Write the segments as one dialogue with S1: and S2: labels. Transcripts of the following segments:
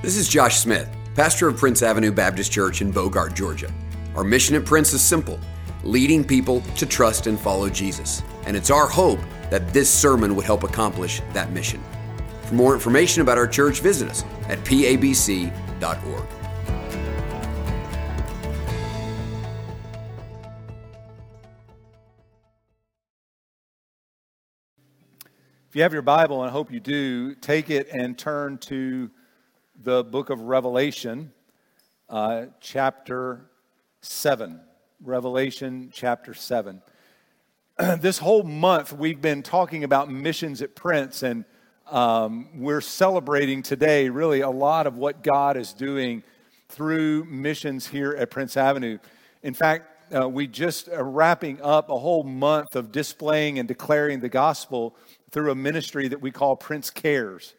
S1: This is Josh Smith, pastor of Prince Avenue Baptist Church in Bogart, Georgia. Our mission at Prince is simple leading people to trust and follow Jesus. And it's our hope that this sermon would help accomplish that mission. For more information about our church, visit us at pabc.org.
S2: If you have your Bible, and I hope you do, take it and turn to the book of Revelation, uh, chapter 7. Revelation chapter 7. this whole month, we've been talking about missions at Prince, and um, we're celebrating today really a lot of what God is doing through missions here at Prince Avenue. In fact, uh, we just are wrapping up a whole month of displaying and declaring the gospel through a ministry that we call Prince Cares.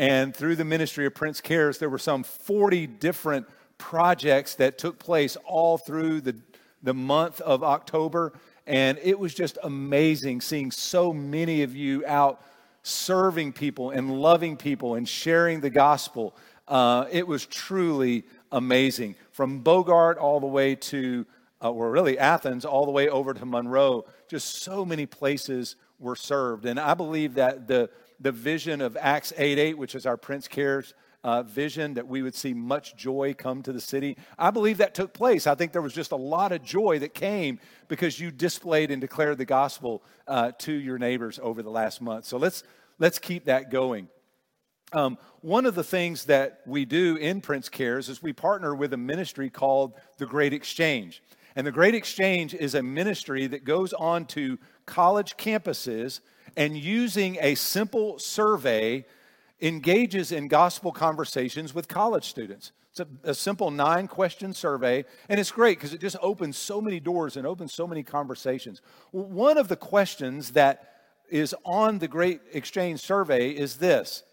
S2: And through the ministry of Prince Cares, there were some 40 different projects that took place all through the, the month of October. And it was just amazing seeing so many of you out serving people and loving people and sharing the gospel. Uh, it was truly amazing. From Bogart all the way to, uh, or really Athens, all the way over to Monroe, just so many places were served. And I believe that the, the vision of Acts 8 8, which is our Prince Cares uh, vision, that we would see much joy come to the city, I believe that took place. I think there was just a lot of joy that came because you displayed and declared the gospel uh, to your neighbors over the last month. So let's, let's keep that going. Um, one of the things that we do in Prince Cares is we partner with a ministry called the Great Exchange. And the Great Exchange is a ministry that goes on to college campuses and using a simple survey engages in gospel conversations with college students. It's a, a simple nine question survey, and it's great because it just opens so many doors and opens so many conversations. One of the questions that is on the Great Exchange survey is this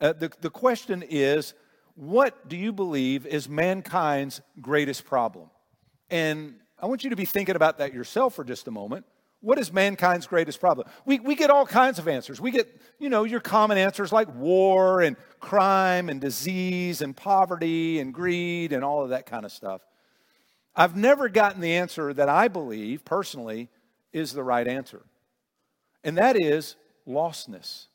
S2: uh, the, the question is, What do you believe is mankind's greatest problem? And I want you to be thinking about that yourself for just a moment. What is mankind's greatest problem? We, we get all kinds of answers. We get, you know, your common answers like war and crime and disease and poverty and greed and all of that kind of stuff. I've never gotten the answer that I believe personally is the right answer, and that is lostness.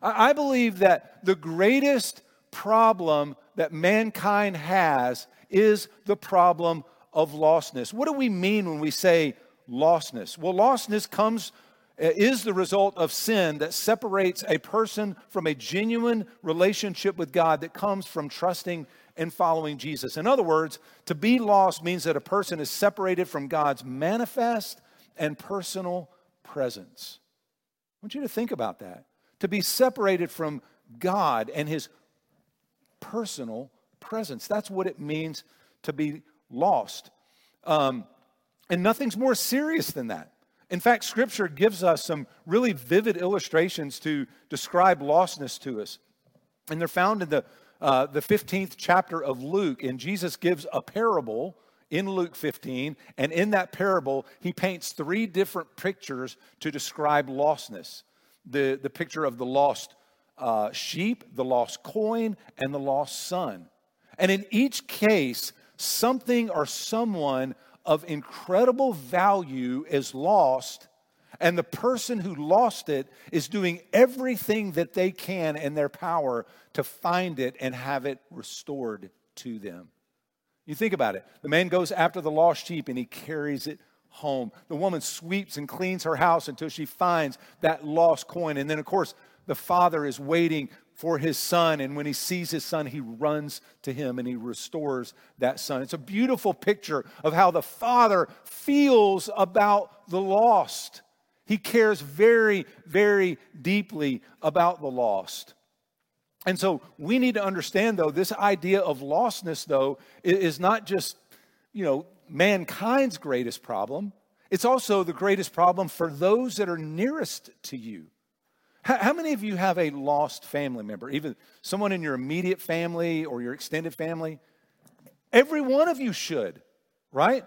S2: I, I believe that the greatest problem that mankind has is the problem of lostness. What do we mean when we say lostness? Well, lostness comes uh, is the result of sin that separates a person from a genuine relationship with God that comes from trusting and following Jesus. In other words, to be lost means that a person is separated from God's manifest and personal presence. I want you to think about that. To be separated from God and his personal presence. That's what it means to be lost. Um, and nothing's more serious than that. In fact, Scripture gives us some really vivid illustrations to describe lostness to us. And they're found in the, uh, the 15th chapter of Luke. And Jesus gives a parable in Luke 15. And in that parable, he paints three different pictures to describe lostness the, the picture of the lost uh, sheep, the lost coin, and the lost son. And in each case, something or someone of incredible value is lost, and the person who lost it is doing everything that they can in their power to find it and have it restored to them. You think about it. The man goes after the lost sheep and he carries it home. The woman sweeps and cleans her house until she finds that lost coin. And then, of course, the father is waiting for his son. And when he sees his son, he runs to him and he restores that son. It's a beautiful picture of how the father feels about the lost. He cares very, very deeply about the lost. And so we need to understand, though, this idea of lostness, though, is not just, you know, mankind's greatest problem. It's also the greatest problem for those that are nearest to you. How, many of you have a lost family member, even someone in your immediate family or your extended family? Every one of you should, right?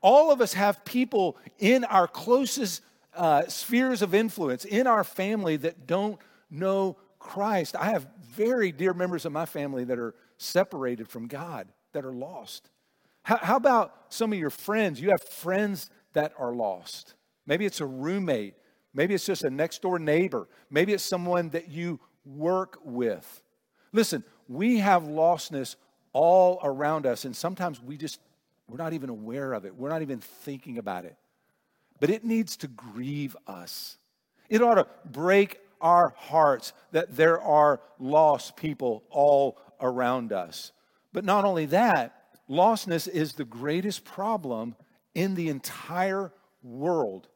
S2: All of us have people in our closest uh, spheres of influence, in our family, that don't know Christ. I have very dear members of my family that are separated from God, that are lost. How, how about some of your friends? You have friends that are lost. Maybe it's a roommate. Maybe it's just a next door neighbor. Maybe it's someone that you work with. Listen, we have lostness all around us, and sometimes we just, we're not even aware of it. We're not even thinking about it. But it needs to grieve us. It ought to break our hearts that there are lost people all around us. But not only that, lostness is the greatest problem in the entire world.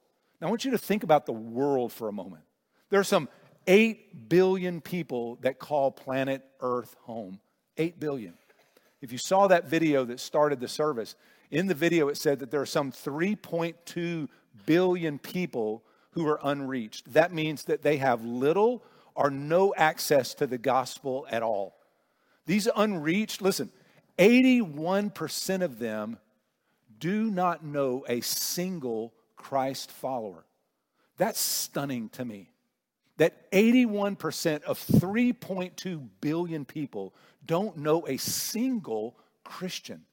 S2: I want you to think about the world for a moment. There are some 8 billion people that call planet Earth home. 8 billion. If you saw that video that started the service, in the video it said that there are some 3.2 billion people who are unreached. That means that they have little or no access to the gospel at all. These unreached, listen, 81% of them do not know a single Christ follower. That's stunning to me. That 81% of 3.2 billion people don't know a single Christian.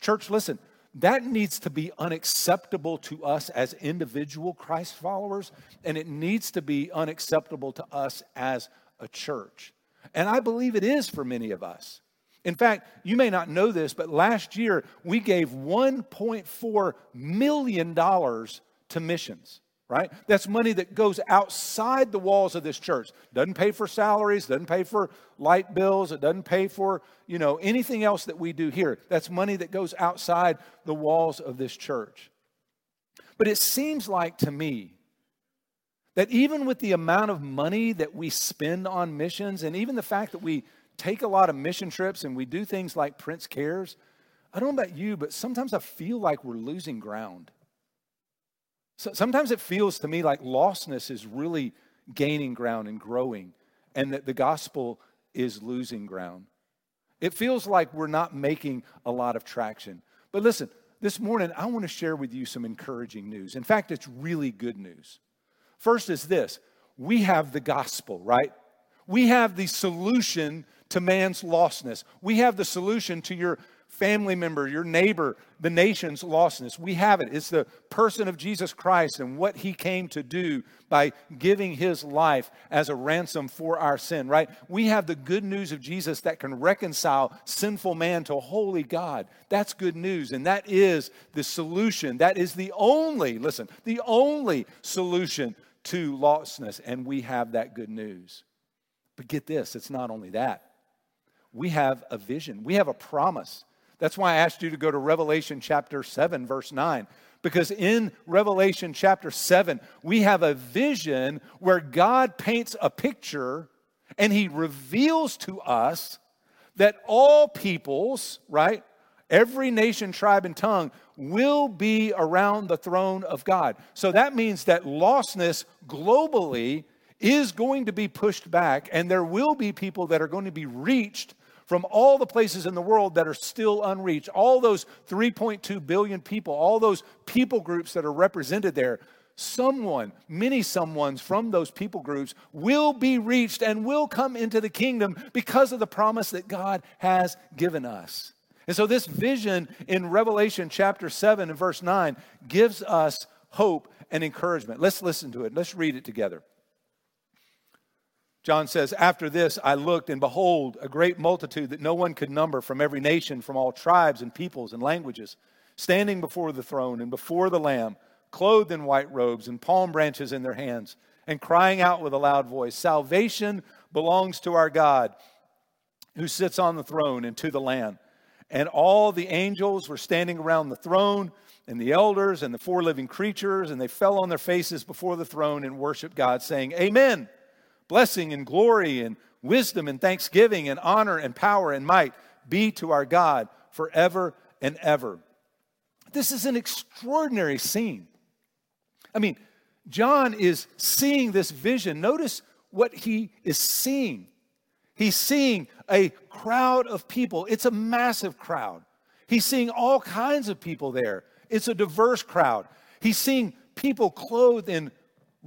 S2: Church, listen, that needs to be unacceptable to us as individual Christ followers, and it needs to be unacceptable to us as a church. And I believe it is for many of us. In fact, you may not know this, but last year we gave $1.4 million to missions right? That's money that goes outside the walls of this church. Doesn't pay for salaries, doesn't pay for light bills, it doesn't pay for, you know, anything else that we do here. That's money that goes outside the walls of this church. But it seems like to me that even with the amount of money that we spend on missions and even the fact that we take a lot of mission trips and we do things like Prince Cares, I don't know about you, but sometimes I feel like we're losing ground. So sometimes it feels to me like lostness is really gaining ground and growing, and that the gospel is losing ground. It feels like we're not making a lot of traction. But listen, this morning I want to share with you some encouraging news. In fact, it's really good news. First is this we have the gospel, right? We have the solution to man's lostness. We have the solution to your family member, your neighbor, the nation's lostness. We have it. It's the person of Jesus Christ and what he came to do by giving his life as a ransom for our sin, right? We have the good news of Jesus that can reconcile sinful man to holy God. That's good news. And that is the solution. That is the only, listen, the only solution to lostness. And we have that good news. But get this, it's not only that. We have a vision, we have a promise that's why I asked you to go to Revelation chapter 7, verse 9. Because in Revelation chapter 7, we have a vision where God paints a picture and he reveals to us that all peoples, right, every nation, tribe, and tongue will be around the throne of God. So that means that lostness globally is going to be pushed back, and there will be people that are going to be reached from all the places in the world that are still unreached, all those 3.2 billion people, all those people groups that are represented there, someone, many someones from those people groups will be reached and will come into the kingdom because of the promise that God has given us. And so, this vision in Revelation chapter 7 and verse 9 gives us hope and encouragement. Let's listen to it. Let's read it together. John says, After this I looked, and behold, a great multitude that no one could number from every nation, from all tribes and peoples and languages, standing before the throne and before the Lamb, clothed in white robes and palm branches in their hands, and crying out with a loud voice Salvation belongs to our God who sits on the throne and to the Lamb. And all the angels were standing around the throne, and the elders and the four living creatures, and they fell on their faces before the throne and worshiped God, saying, Amen blessing and glory and wisdom and thanksgiving and honor and power and might be to our God forever and ever. This is an extraordinary scene. I mean, John is seeing this vision. Notice what he is seeing. He's seeing a crowd of people. It's a massive crowd. He's seeing all kinds of people there. It's a diverse crowd. He's seeing people clothed in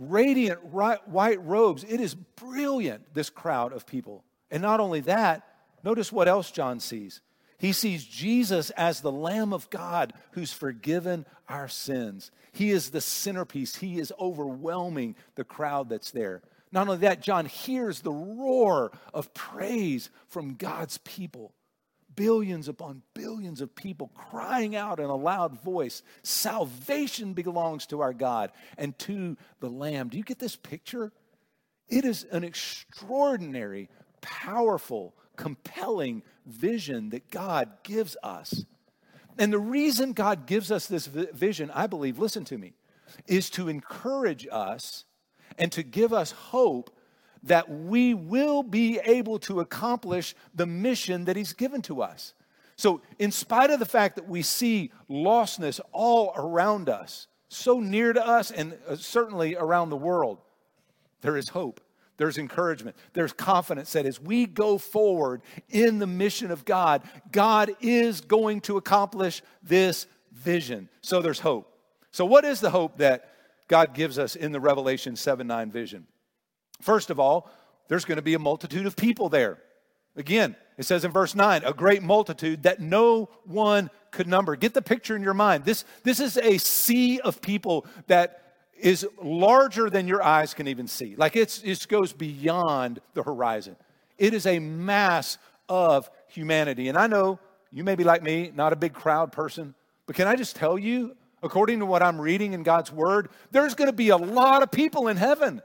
S2: radiant white robes. It is brilliant, this crowd of people. And not only that, notice what else John sees. He sees Jesus as the Lamb of God who's forgiven our sins. He is the centerpiece. He is overwhelming the crowd that's there. Not only that, John hears the roar of praise from God's people. Billions upon billions of people crying out in a loud voice Salvation belongs to our God and to the Lamb. Do you get this picture? It is an extraordinary, powerful, compelling vision that God gives us. And the reason God gives us this vision, I believe, listen to me, is to encourage us and to give us hope that we will be able to accomplish the mission that He's given to us. So, in spite of the fact that we see lostness all around us, so near to us and uh, certainly around the world, there is hope. There's encouragement. There's confidence that as we go forward in the mission of God, God is going to accomplish this vision. So there's hope. So, what is the hope that God gives us in the Revelation 7 9 vision? First of all, there's going to be a multitude of people there. Again, it says in verse 9, a great multitude that no one could number. Get the picture in your mind. This, this is a sea of people that is larger than your eyes can even see. Like it's, it goes beyond the horizon. It is a mass of humanity. And I know you may be like me, not a big crowd person, but can I just tell you, according to what I'm reading in God's word, there's going to be a lot of people in heaven.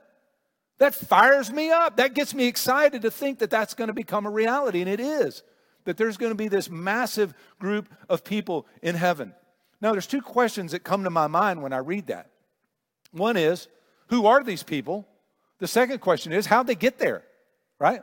S2: That fires me up. That gets me excited to think that that's going to become a reality, and it is. That there's going to be this massive group of people in heaven. Now, there's two questions that come to my mind when I read that. One is, who are these people? The second question is, how'd they get there? Right?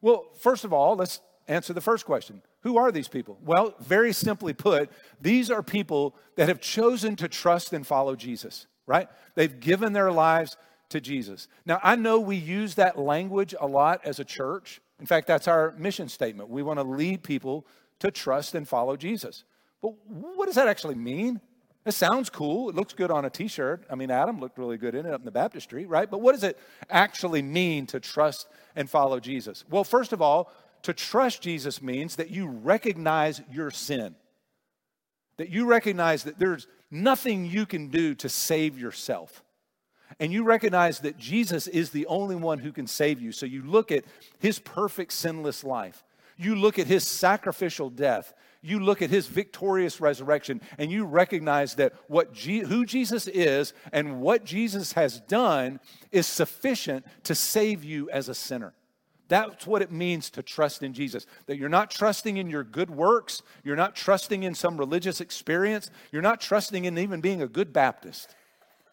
S2: Well, first of all, let's answer the first question. Who are these people? Well, very simply put, these are people that have chosen to trust and follow Jesus, right? They've given their lives to Jesus. Now, I know we use that language a lot as a church. In fact, that's our mission statement. We want to lead people to trust and follow Jesus. But what does that actually mean? It sounds cool. It looks good on a t shirt. I mean, Adam looked really good in it up in the baptistry, right? But what does it actually mean to trust and follow Jesus? Well, first of all, to trust Jesus means that you recognize your sin, that you recognize that there's nothing you can do to save yourself. And you recognize that Jesus is the only one who can save you. So you look at his perfect, sinless life. You look at his sacrificial death you look at his victorious resurrection and you recognize that what who Jesus is and what Jesus has done is sufficient to save you as a sinner. That's what it means to trust in Jesus. That you're not trusting in your good works, you're not trusting in some religious experience, you're not trusting in even being a good Baptist.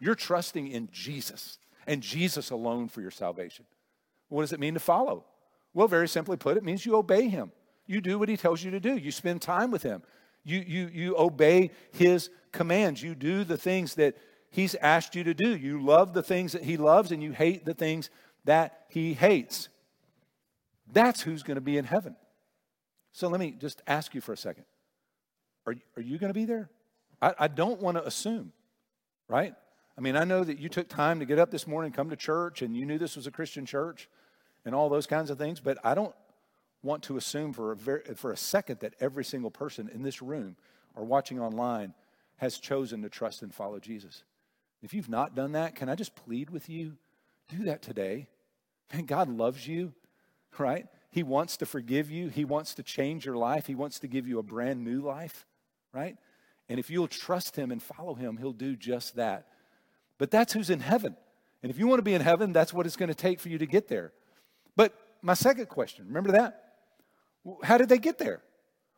S2: You're trusting in Jesus and Jesus alone for your salvation. What does it mean to follow? Well, very simply put, it means you obey him. You do what he tells you to do. You spend time with him. You, you, you obey his commands. You do the things that he's asked you to do. You love the things that he loves and you hate the things that he hates. That's who's going to be in heaven. So let me just ask you for a second. Are, are you going to be there? I, I don't want to assume, right? I mean, I know that you took time to get up this morning, come to church, and you knew this was a Christian church and all those kinds of things, but I don't, want to assume for a, very, for a second that every single person in this room or watching online has chosen to trust and follow Jesus. If you've not done that, can I just plead with you? Do that today. Man, God loves you, right? He wants to forgive you. He wants to change your life. He wants to give you a brand new life, right? And if you'll trust Him and follow Him, He'll do just that. But that's who's in heaven. And if you want to be in heaven, that's what it's going to take for you to get there. But my second question, remember that? How did they get there?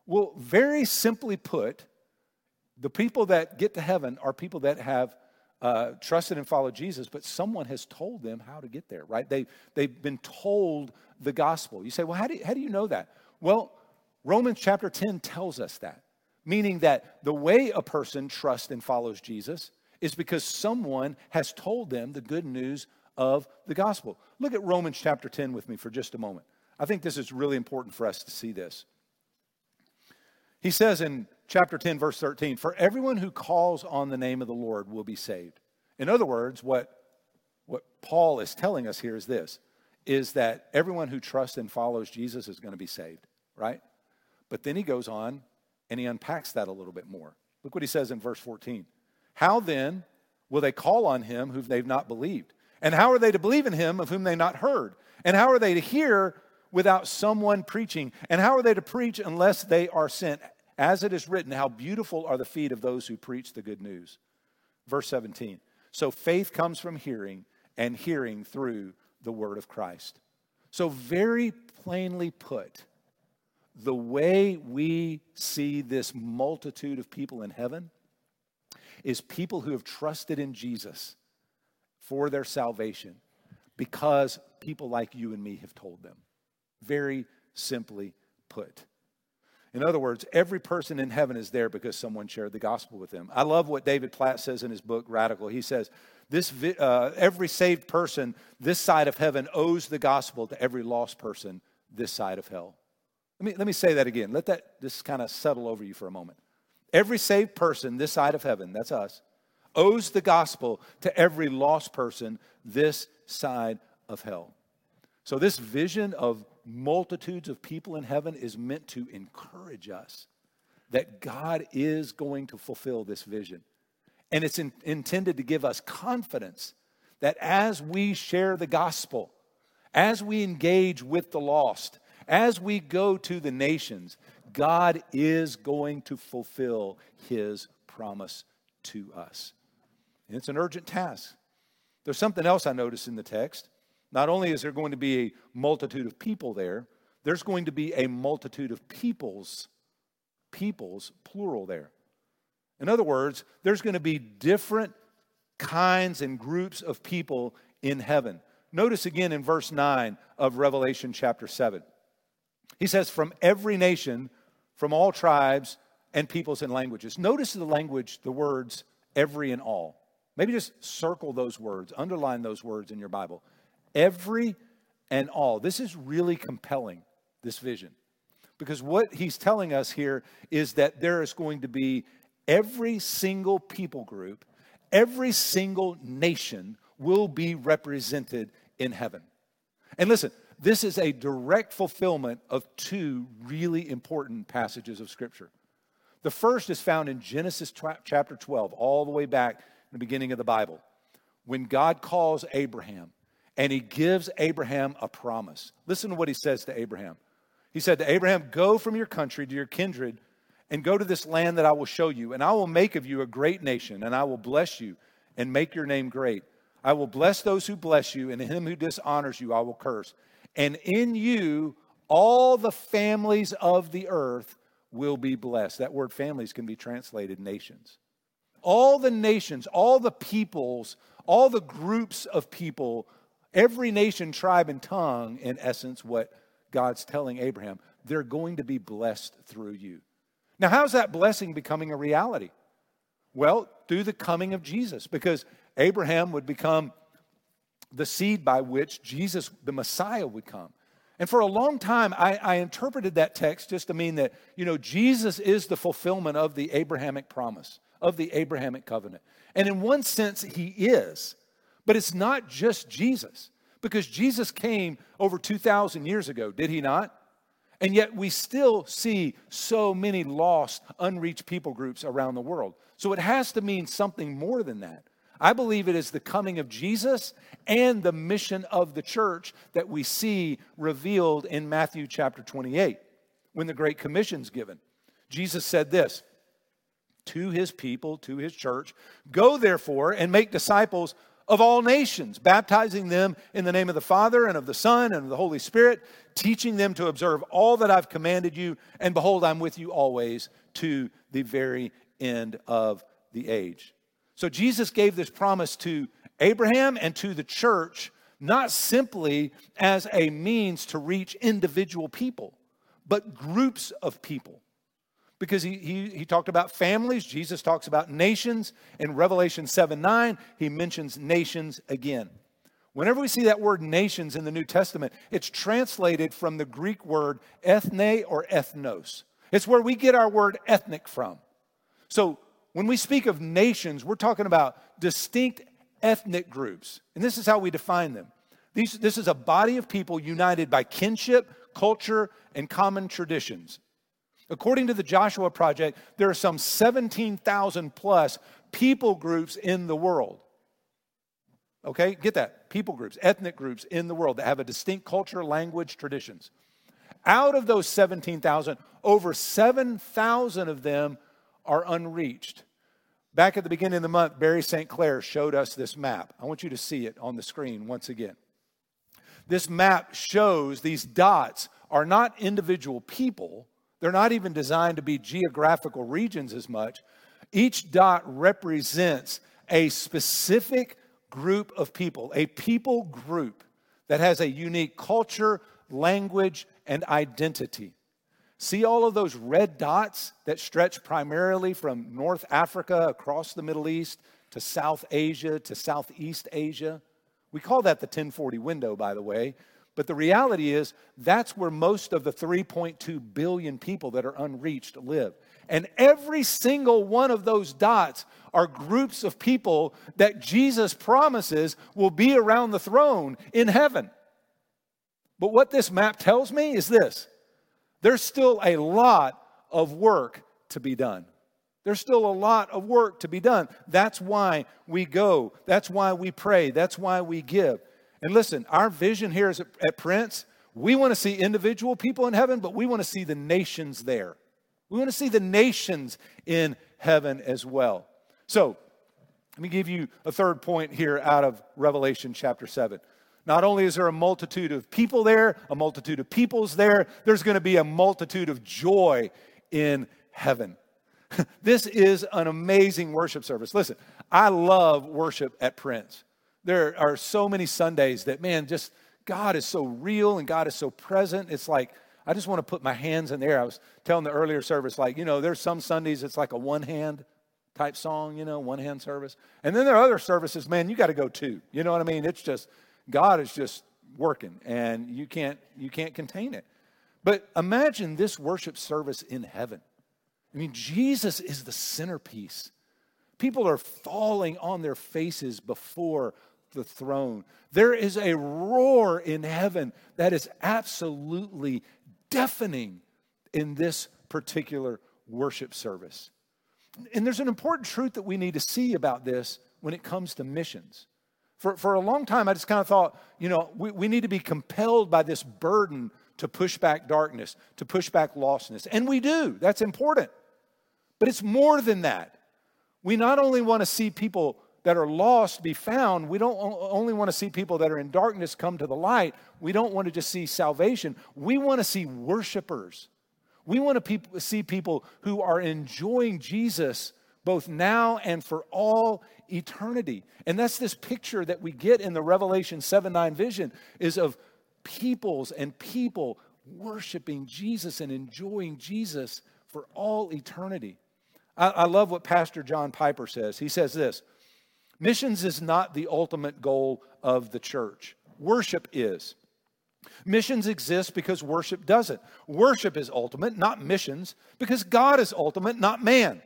S2: Well, very simply put, the people that get to heaven are people that have uh, trusted and followed Jesus, but someone has told them how to get there, right? They, they've been told the gospel. You say, well, how do, you, how do you know that? Well, Romans chapter 10 tells us that, meaning that the way a person trusts and follows Jesus is because someone has told them the good news of the gospel. Look at Romans chapter 10 with me for just a moment. I think this is really important for us to see this. He says in chapter 10, verse 13, For everyone who calls on the name of the Lord will be saved. In other words, what What Paul is telling us here is this is that everyone who trusts and follows Jesus is going to be saved, right? But then he goes on and he unpacks that a little bit more. Look what he says in verse 14. How then will they call on him whom they've not believed? And how are they to believe in him of whom they've not heard? And how are they to hear without someone preaching? And how are they to preach unless they are sent? As it is written, how beautiful are the feet of those who preach the good news. Verse 17. So faith comes from hearing, and hearing through the word of Christ. So, very plainly put, the way we see this multitude of people in heaven is people who have trusted in Jesus for their salvation because people like you and me have told them. Very simply put. In other words, every person in heaven is there because someone shared the gospel with them. I love what David Platt says in his book, Radical. He says, this, uh, every saved person this side of heaven owes the gospel to every lost person this side of hell. Let me, let me say that again. Let that just kind of settle over you for a moment. Every saved person this side of heaven, that's us, owes the gospel to every lost person this side of hell. So, this vision of multitudes of people in heaven is meant to encourage us that God is going to fulfill this vision. And it's in, intended to give us confidence that as we share the gospel, as we engage with the lost, as we go to the nations, God is going to fulfill his promise to us. And it's an urgent task. There's something else I notice in the text. Not only is there going to be a multitude of people there, there's going to be a multitude of peoples, peoples, plural there. In other words, there's going to be different kinds and groups of people in heaven. Notice again in verse 9 of Revelation chapter 7. He says, From every nation, from all tribes and peoples and languages. Notice the language, the words every and all. Maybe just circle those words, underline those words in your Bible. Every and all. This is really compelling, this vision. Because what he's telling us here is that there is going to be every single people group, every single nation will be represented in heaven. And listen, this is a direct fulfillment of two really important passages of Scripture. The first is found in Genesis chapter 12, all the way back in the beginning of the Bible, when God calls Abraham and he gives Abraham a promise. Listen to what he says to Abraham. He said to Abraham, Go from your country to your kindred and go to this land that I will show you, and I will make of you a great nation, and I will bless you and make your name great. I will bless those who bless you, and him who dishonors you I will curse. And in you all the families of the earth will be blessed. That word families can be translated nations all the nations, all the peoples, all the groups of people, every nation, tribe, and tongue, in essence, what God's telling Abraham, they're going to be blessed through you. Now, how's that blessing becoming a reality? Well, through the coming of Jesus, because Abraham would become the seed by which Jesus, the Messiah, would come. And for a long time, I, I, interpreted that text just to mean that, you know, Jesus is the fulfillment of the Abrahamic promise of the Abrahamic covenant. And in one sense, he is. But it's not just Jesus, because Jesus came over 2,000 years ago, did he not? And yet we still see so many lost, unreached people groups around the world. So it has to mean something more than that. I believe it is the coming of Jesus and the mission of the church that we see revealed in Matthew chapter 28 when the Great Commission's given. Jesus said this to his people, to his church. Go therefore and make disciples of all nations, baptizing them in the name of the Father and of the Son and of the Holy Spirit, teaching them to observe all that I've commanded you. And behold, I'm with you always to the very end of the age. So Jesus gave this promise to Abraham and to the church, not simply as a means to reach individual people, but groups of people because he, he, he talked about families. Jesus talks about nations. In Revelation 7 9, he mentions nations again. Whenever we see that word nations in the New Testament, it's translated from the Greek word ethne or ethnos. It's where we get our word ethnic from. So when we speak of nations, we're talking about distinct ethnic groups. And this is how we define them. These, this is a body of people united by kinship, culture, and common traditions. According to the Joshua Project, there are some 17,000 plus people groups in the world. Okay, get that. People groups, ethnic groups in the world that have a distinct culture, language, traditions. Out of those 17,000, over 7,000 of them are unreached. Back at the beginning of the month, Barry St. Clair showed us this map. I want you to see it on the screen once again. This map shows these dots are not individual people, they're not even designed to be geographical regions as much. Each dot represents a specific group of people, a people group that has a unique culture, language, and identity. See all of those red dots that stretch primarily from North Africa across the Middle East to South Asia to Southeast Asia? We call that the 1040 window, by the way. But the reality is, that's where most of the 3.2 billion people that are unreached live. And every single one of those dots are groups of people that Jesus promises will be around the throne in heaven. But what this map tells me is this there's still a lot of work to be done. There's still a lot of work to be done. That's why we go. That's why we pray. That's why we give. And listen, our vision here is at Prince, we want to see individual people in heaven, but we want to see the nations there. We want to see the nations in heaven as well. So, let me give you a third point here out of Revelation chapter 7. Not only is there a multitude of people there, a multitude of peoples there, there's going to be a multitude of joy in heaven. this is an amazing worship service. Listen, I love worship at Prince. There are so many Sundays that, man, just God is so real and God is so present. It's like I just want to put my hands in there. I was telling the earlier service, like, you know, there's some Sundays it's like a one hand type song, you know, one hand service. And then there are other services, man, you got to go two. You know what I mean? It's just, God is just working and you can't, you can't contain it. But imagine this worship service in heaven. I mean, Jesus is the centerpiece. People are falling on their faces before the throne. There is a roar in heaven that is absolutely deafening in this particular worship service. And there's an important truth that we need to see about this when it comes to missions. For, for a long time, I just kind of thought, you know, we, we need to be compelled by this burden to push back darkness, to push back lostness. And we do, that's important. But it's more than that. We not only want to see people that are lost be found. We don't only want to see people that are in darkness come to the light. We don't want to just see salvation. We want to see worshipers. We want to see people who are enjoying Jesus both now and for all eternity. And that's this picture that we get in the Revelation 7 9 vision is of peoples and people worshiping Jesus and enjoying Jesus for all eternity. I, I love what Pastor John Piper says. He says this Missions is not the ultimate goal of the church, worship is. Missions exist because worship doesn't. Worship is ultimate, not missions, because God is ultimate, not man.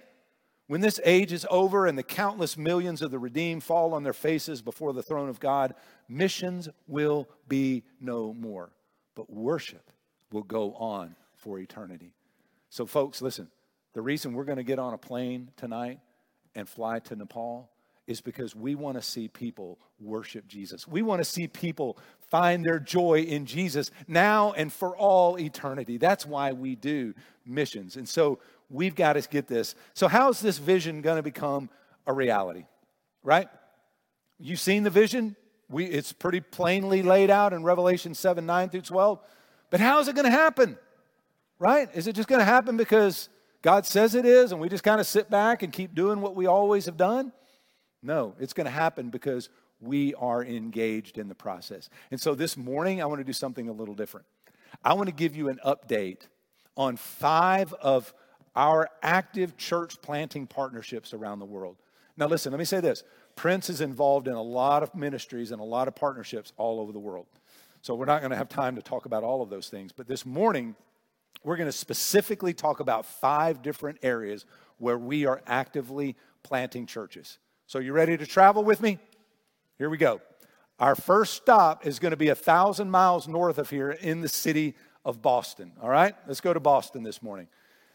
S2: When this age is over and the countless millions of the redeemed fall on their faces before the throne of God, missions will be no more. But worship will go on for eternity. So, folks, listen the reason we're going to get on a plane tonight and fly to Nepal is because we want to see people worship Jesus. We want to see people find their joy in Jesus now and for all eternity. That's why we do missions. And so we've got to get this. So, how's this vision going to become a reality? Right? You've seen the vision. We, it's pretty plainly laid out in Revelation 7 9 through 12. But how is it going to happen? Right? Is it just going to happen because God says it is and we just kind of sit back and keep doing what we always have done? No, it's going to happen because we are engaged in the process. And so this morning, I want to do something a little different. I want to give you an update on five of our active church planting partnerships around the world. Now, listen, let me say this Prince is involved in a lot of ministries and a lot of partnerships all over the world. So we're not going to have time to talk about all of those things. But this morning, we're going to specifically talk about five different areas where we are actively planting churches. So, you ready to travel with me? Here we go. Our first stop is going to be a thousand miles north of here in the city of Boston. All right, let's go to Boston this morning.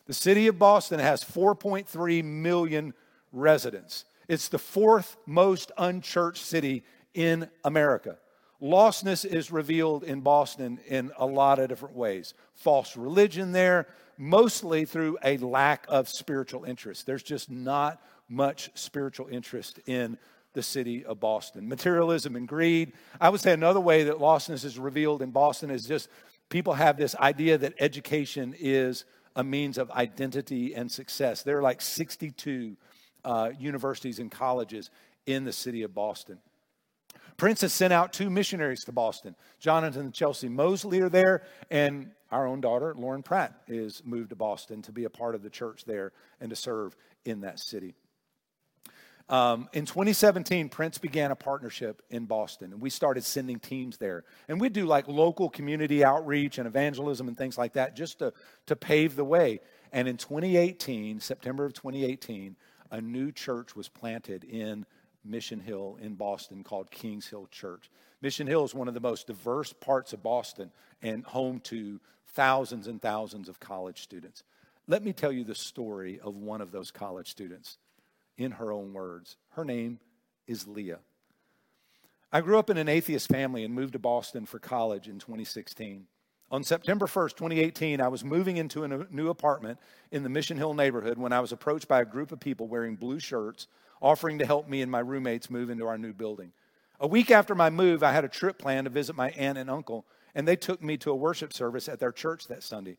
S2: The city of Boston has 4.3 million residents. It's the fourth most unchurched city in America. Lostness is revealed in Boston in a lot of different ways. False religion there, mostly through a lack of spiritual interest. There's just not much spiritual interest in the city of Boston. Materialism and greed. I would say another way that lostness is revealed in Boston is just people have this idea that education is a means of identity and success. There are like 62 uh, universities and colleges in the city of Boston. Prince has sent out two missionaries to Boston. Jonathan and Chelsea Mosley are there, and our own daughter, Lauren Pratt, is moved to Boston to be a part of the church there and to serve in that city. Um, in 2017, Prince began a partnership in Boston, and we started sending teams there. And we do like local community outreach and evangelism and things like that just to, to pave the way. And in 2018, September of 2018, a new church was planted in Mission Hill in Boston called Kings Hill Church. Mission Hill is one of the most diverse parts of Boston and home to thousands and thousands of college students. Let me tell you the story of one of those college students in her own words. Her name is Leah. I grew up in an atheist family and moved to Boston for college in 2016. On September 1st, 2018, I was moving into a new apartment in the Mission Hill neighborhood when I was approached by a group of people wearing blue shirts offering to help me and my roommates move into our new building. A week after my move, I had a trip planned to visit my aunt and uncle, and they took me to a worship service at their church that Sunday.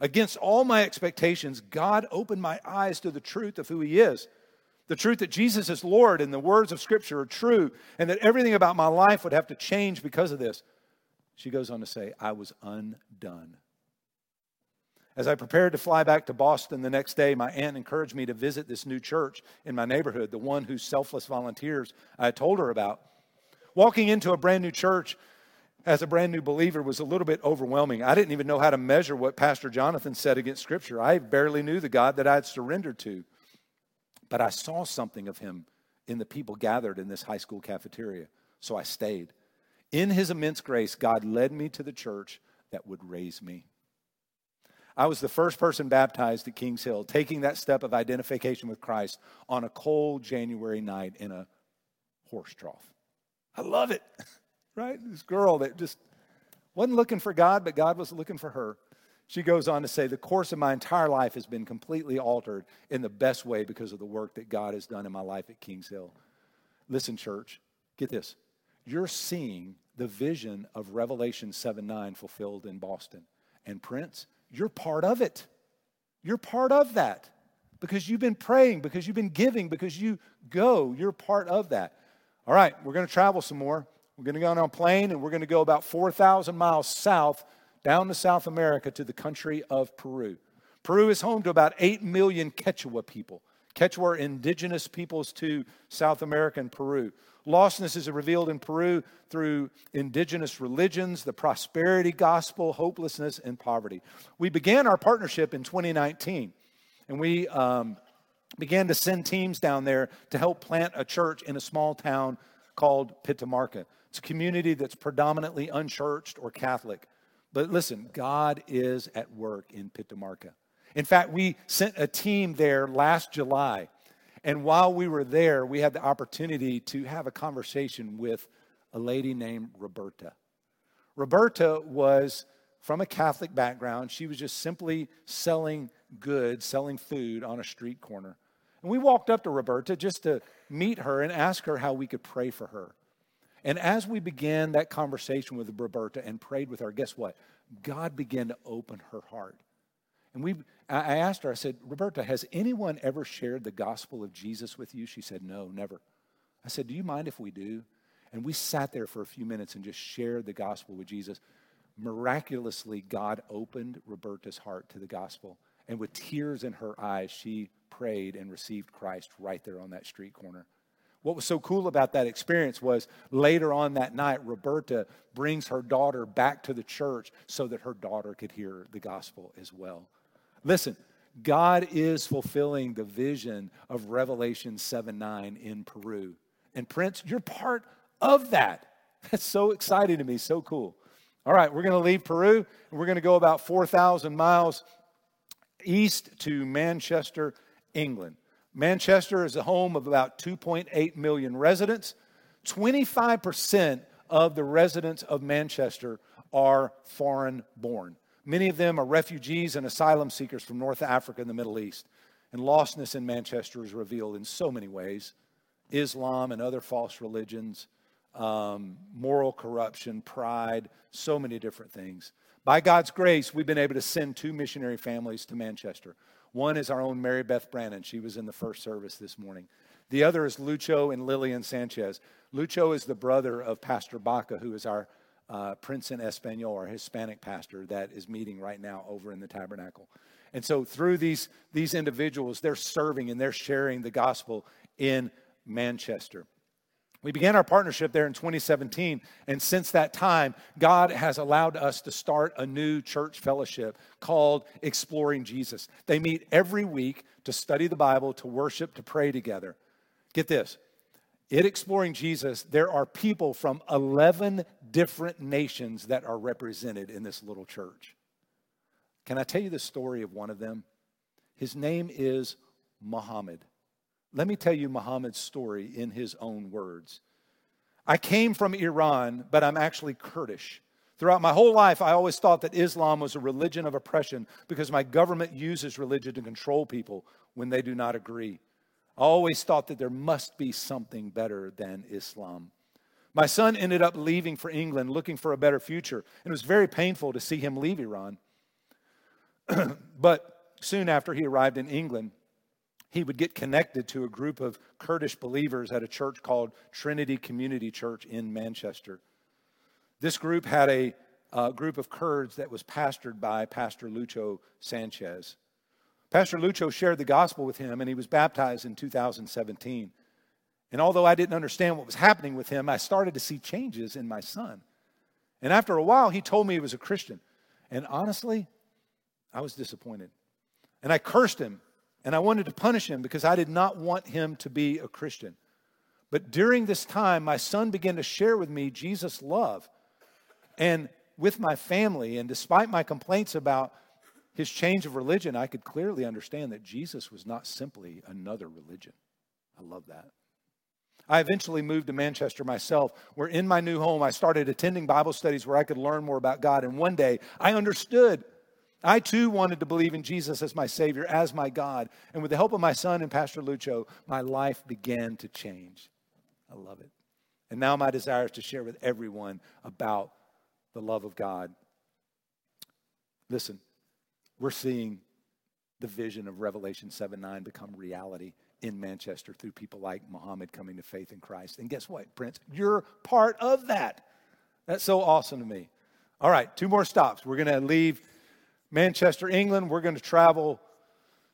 S2: Against all my expectations, God opened my eyes to the truth of who He is. The truth that Jesus is Lord and the words of Scripture are true, and that everything about my life would have to change because of this. She goes on to say, I was undone. As I prepared to fly back to Boston the next day, my aunt encouraged me to visit this new church in my neighborhood, the one whose selfless volunteers I told her about. Walking into a brand new church as a brand new believer was a little bit overwhelming. I didn't even know how to measure what Pastor Jonathan said against Scripture. I barely knew the God that I had surrendered to. But I saw something of him in the people gathered in this high school cafeteria, so I stayed. In his immense grace, God led me to the church that would raise me. I was the first person baptized at Kings Hill, taking that step of identification with Christ on a cold January night in a horse trough. I love it, right? This girl that just wasn't looking for God, but God was looking for her. She goes on to say, The course of my entire life has been completely altered in the best way because of the work that God has done in my life at Kings Hill. Listen, church, get this. You're seeing the vision of Revelation 7 9 fulfilled in Boston. And Prince, you're part of it. You're part of that because you've been praying, because you've been giving, because you go. You're part of that. All right, we're going to travel some more. We're going to go on a plane and we're going to go about 4,000 miles south down to South America to the country of Peru. Peru is home to about 8 million Quechua people. Quechua are indigenous peoples to South America and Peru. Lostness is revealed in Peru through indigenous religions, the prosperity gospel, hopelessness, and poverty. We began our partnership in 2019, and we um, began to send teams down there to help plant a church in a small town called Pitumarca. It's a community that's predominantly unchurched or Catholic. But listen, God is at work in Pitumarca. In fact, we sent a team there last July and while we were there, we had the opportunity to have a conversation with a lady named Roberta. Roberta was from a Catholic background. She was just simply selling goods, selling food on a street corner. And we walked up to Roberta just to meet her and ask her how we could pray for her. And as we began that conversation with Roberta and prayed with her, guess what? God began to open her heart. And we, I asked her, I said, Roberta, has anyone ever shared the gospel of Jesus with you? She said, No, never. I said, Do you mind if we do? And we sat there for a few minutes and just shared the gospel with Jesus. Miraculously, God opened Roberta's heart to the gospel. And with tears in her eyes, she prayed and received Christ right there on that street corner. What was so cool about that experience was later on that night, Roberta brings her daughter back to the church so that her daughter could hear the gospel as well. Listen, God is fulfilling the vision of Revelation 7 9 in Peru. And Prince, you're part of that. That's so exciting to me, so cool. All right, we're going to leave Peru and we're going to go about 4,000 miles east to Manchester, England. Manchester is the home of about 2.8 million residents. 25% of the residents of Manchester are foreign born. Many of them are refugees and asylum seekers from North Africa and the Middle East. And lostness in Manchester is revealed in so many ways Islam and other false religions, um, moral corruption, pride, so many different things. By God's grace, we've been able to send two missionary families to Manchester. One is our own Mary Beth Brannon. She was in the first service this morning. The other is Lucho and Lillian Sanchez. Lucho is the brother of Pastor Baca, who is our uh, Prince in Espanol, our Hispanic pastor that is meeting right now over in the tabernacle. And so through these, these individuals, they're serving and they're sharing the gospel in Manchester. We began our partnership there in 2017, and since that time, God has allowed us to start a new church fellowship called Exploring Jesus. They meet every week to study the Bible, to worship, to pray together. Get this in Exploring Jesus, there are people from 11 different nations that are represented in this little church. Can I tell you the story of one of them? His name is Muhammad. Let me tell you Muhammad's story in his own words. I came from Iran, but I'm actually Kurdish. Throughout my whole life, I always thought that Islam was a religion of oppression because my government uses religion to control people when they do not agree. I always thought that there must be something better than Islam. My son ended up leaving for England looking for a better future, and it was very painful to see him leave Iran. but soon after he arrived in England, he would get connected to a group of Kurdish believers at a church called Trinity Community Church in Manchester. This group had a, a group of Kurds that was pastored by Pastor Lucho Sanchez. Pastor Lucho shared the gospel with him, and he was baptized in 2017. And although I didn't understand what was happening with him, I started to see changes in my son. And after a while, he told me he was a Christian. And honestly, I was disappointed. And I cursed him and I wanted to punish him because I did not want him to be a Christian. But during this time, my son began to share with me Jesus' love. And with my family, and despite my complaints about his change of religion, I could clearly understand that Jesus was not simply another religion. I love that. I eventually moved to Manchester myself, where in my new home I started attending Bible studies where I could learn more about God. And one day I understood I too wanted to believe in Jesus as my Savior, as my God. And with the help of my son and Pastor Lucho, my life began to change. I love it. And now my desire is to share with everyone about the love of God. Listen, we're seeing the vision of Revelation 7 9 become reality in Manchester through people like Muhammad coming to faith in Christ. And guess what, Prince? You're part of that. That's so awesome to me. All right, two more stops. We're going to leave Manchester, England. We're going to travel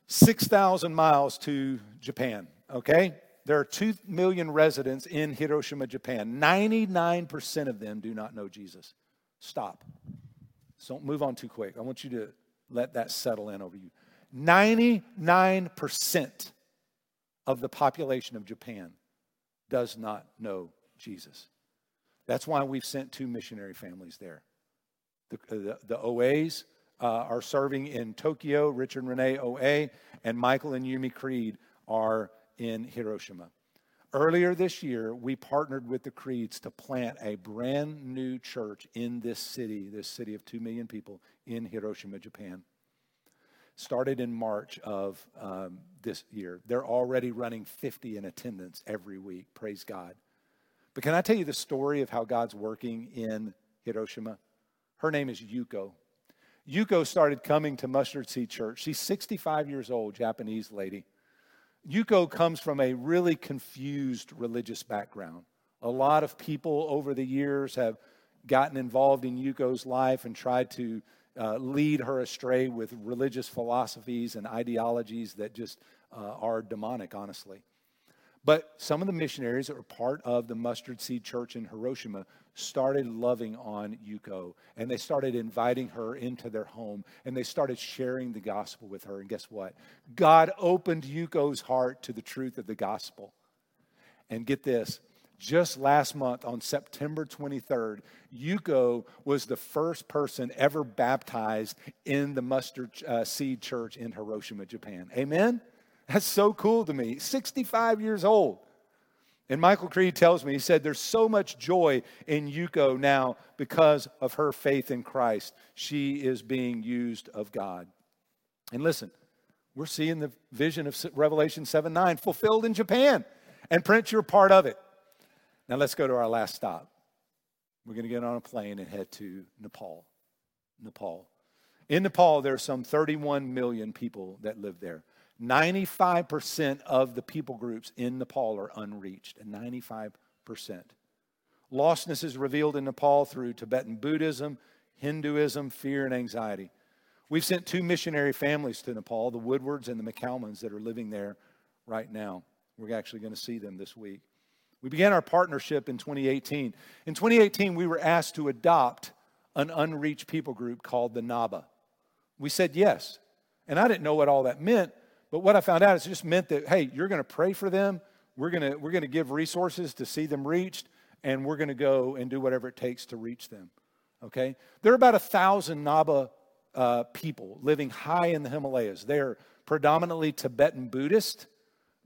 S2: 6,000 miles to Japan, okay? There are 2 million residents in Hiroshima, Japan. 99% of them do not know Jesus. Stop. Don't move on too quick. I want you to let that settle in over you. 99% of the population of Japan does not know Jesus. That's why we've sent two missionary families there. The, uh, the, the OAs uh, are serving in Tokyo, Richard Renee OA, and Michael and Yumi Creed are in Hiroshima. Earlier this year, we partnered with the Creeds to plant a brand new church in this city, this city of 2 million people in Hiroshima, Japan. Started in March of um, this year. They're already running 50 in attendance every week. Praise God. But can I tell you the story of how God's working in Hiroshima? Her name is Yuko. Yuko started coming to Mustard Seed Church. She's 65 years old, Japanese lady. Yuko comes from a really confused religious background. A lot of people over the years have gotten involved in Yuko's life and tried to uh, lead her astray with religious philosophies and ideologies that just uh, are demonic, honestly. But some of the missionaries that were part of the Mustard Seed Church in Hiroshima started loving on Yuko and they started inviting her into their home and they started sharing the gospel with her. And guess what? God opened Yuko's heart to the truth of the gospel. And get this just last month on September 23rd, Yuko was the first person ever baptized in the mustard uh, seed church in Hiroshima, Japan. Amen? That's so cool to me. 65 years old. And Michael Creed tells me, he said, there's so much joy in Yuko now because of her faith in Christ. She is being used of God. And listen, we're seeing the vision of Revelation 7 9 fulfilled in Japan. And Prince, you're part of it. Now let's go to our last stop. We're going to get on a plane and head to Nepal. Nepal. In Nepal, there are some 31 million people that live there. 95% of the people groups in Nepal are unreached, and 95%. Lostness is revealed in Nepal through Tibetan Buddhism, Hinduism, fear, and anxiety. We've sent two missionary families to Nepal, the Woodwards and the McCalmans, that are living there right now. We're actually going to see them this week. We began our partnership in 2018. In 2018, we were asked to adopt an unreached people group called the Naba. We said yes. And I didn't know what all that meant, but what I found out is it just meant that, hey, you're going to pray for them. We're going to, we're going to give resources to see them reached, and we're going to go and do whatever it takes to reach them. Okay? There are about a thousand Naba uh, people living high in the Himalayas. They're predominantly Tibetan Buddhist.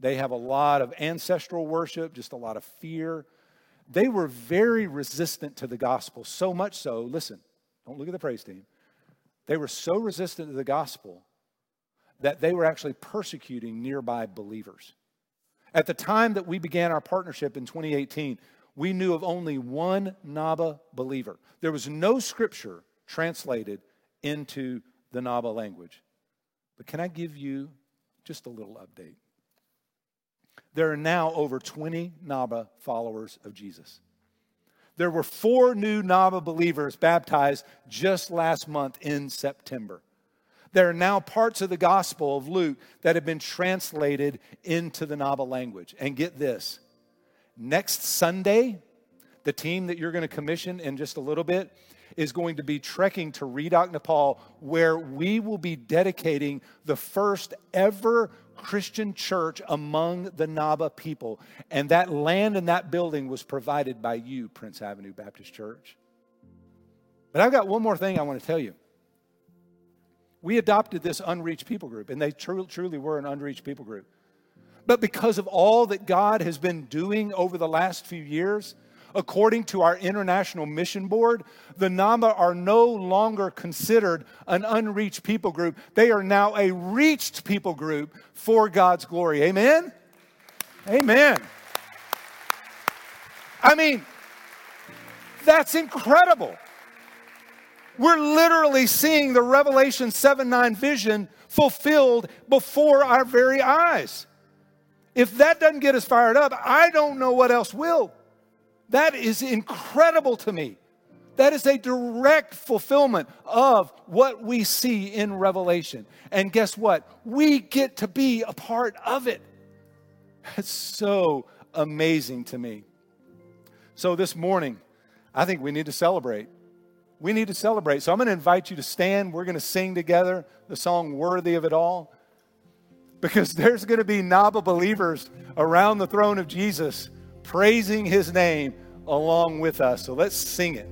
S2: They have a lot of ancestral worship, just a lot of fear. They were very resistant to the gospel, so much so, listen, don't look at the praise team. They were so resistant to the gospel that they were actually persecuting nearby believers. At the time that we began our partnership in 2018, we knew of only one Naba believer. There was no scripture translated into the Naba language. But can I give you just a little update? There are now over 20 Naba followers of Jesus. There were four new Naba believers baptized just last month in September. There are now parts of the Gospel of Luke that have been translated into the Naba language. And get this next Sunday, the team that you're going to commission in just a little bit is going to be trekking to Ridak, Nepal, where we will be dedicating the first ever Christian church among the Naba people. And that land and that building was provided by you, Prince Avenue Baptist Church. But I've got one more thing I want to tell you. We adopted this unreached people group, and they truly, truly were an unreached people group. But because of all that God has been doing over the last few years, according to our International Mission Board, the Naba are no longer considered an unreached people group. They are now a reached people group for God's glory. Amen? Amen. I mean, that's incredible. We're literally seeing the Revelation 7 9 vision fulfilled before our very eyes. If that doesn't get us fired up, I don't know what else will. That is incredible to me. That is a direct fulfillment of what we see in Revelation. And guess what? We get to be a part of it. That's so amazing to me. So this morning, I think we need to celebrate we need to celebrate. So I'm going to invite you to stand. We're going to sing together the song Worthy of It All. Because there's going to be Naba believers around the throne of Jesus praising his name along with us. So let's sing it.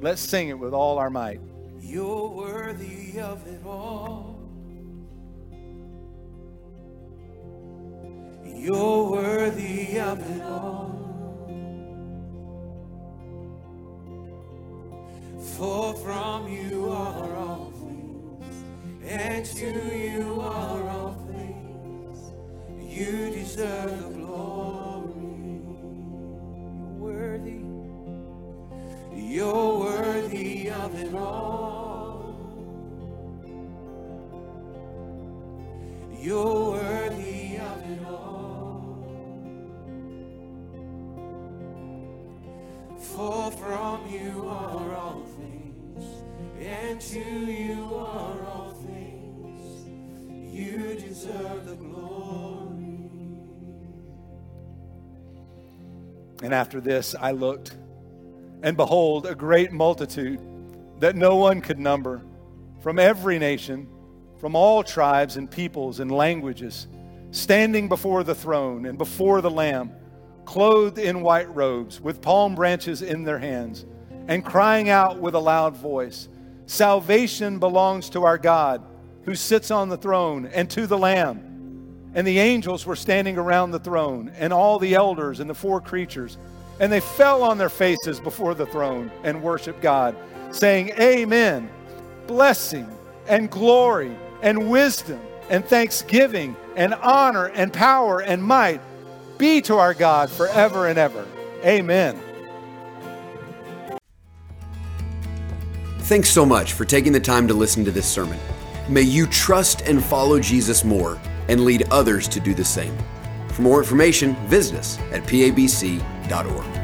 S2: Let's sing it with all our might.
S3: You're worthy of it all. You're worthy of it all. For from you are all things, and to you are all things. You deserve the glory. You're worthy. You're worthy of it all. You're worthy of it all. For from you are all things, and to you are all things. You deserve the glory.
S2: And after this, I looked, and behold, a great multitude that no one could number from every nation, from all tribes and peoples and languages, standing before the throne and before the Lamb clothed in white robes, with palm branches in their hands, and crying out with a loud voice Salvation belongs to our God, who sits on the throne, and to the Lamb. And the angels were standing around the throne, and all the elders and the four creatures. And they fell on their faces before the throne and worshiped God, saying, Amen. Blessing and glory and wisdom and thanksgiving and honor and power and might be to our God forever and ever. Amen.
S1: Thanks so much for taking the time to listen to this sermon. May you trust and follow Jesus more and lead others to do the same. For more information, visit us at pabc.org.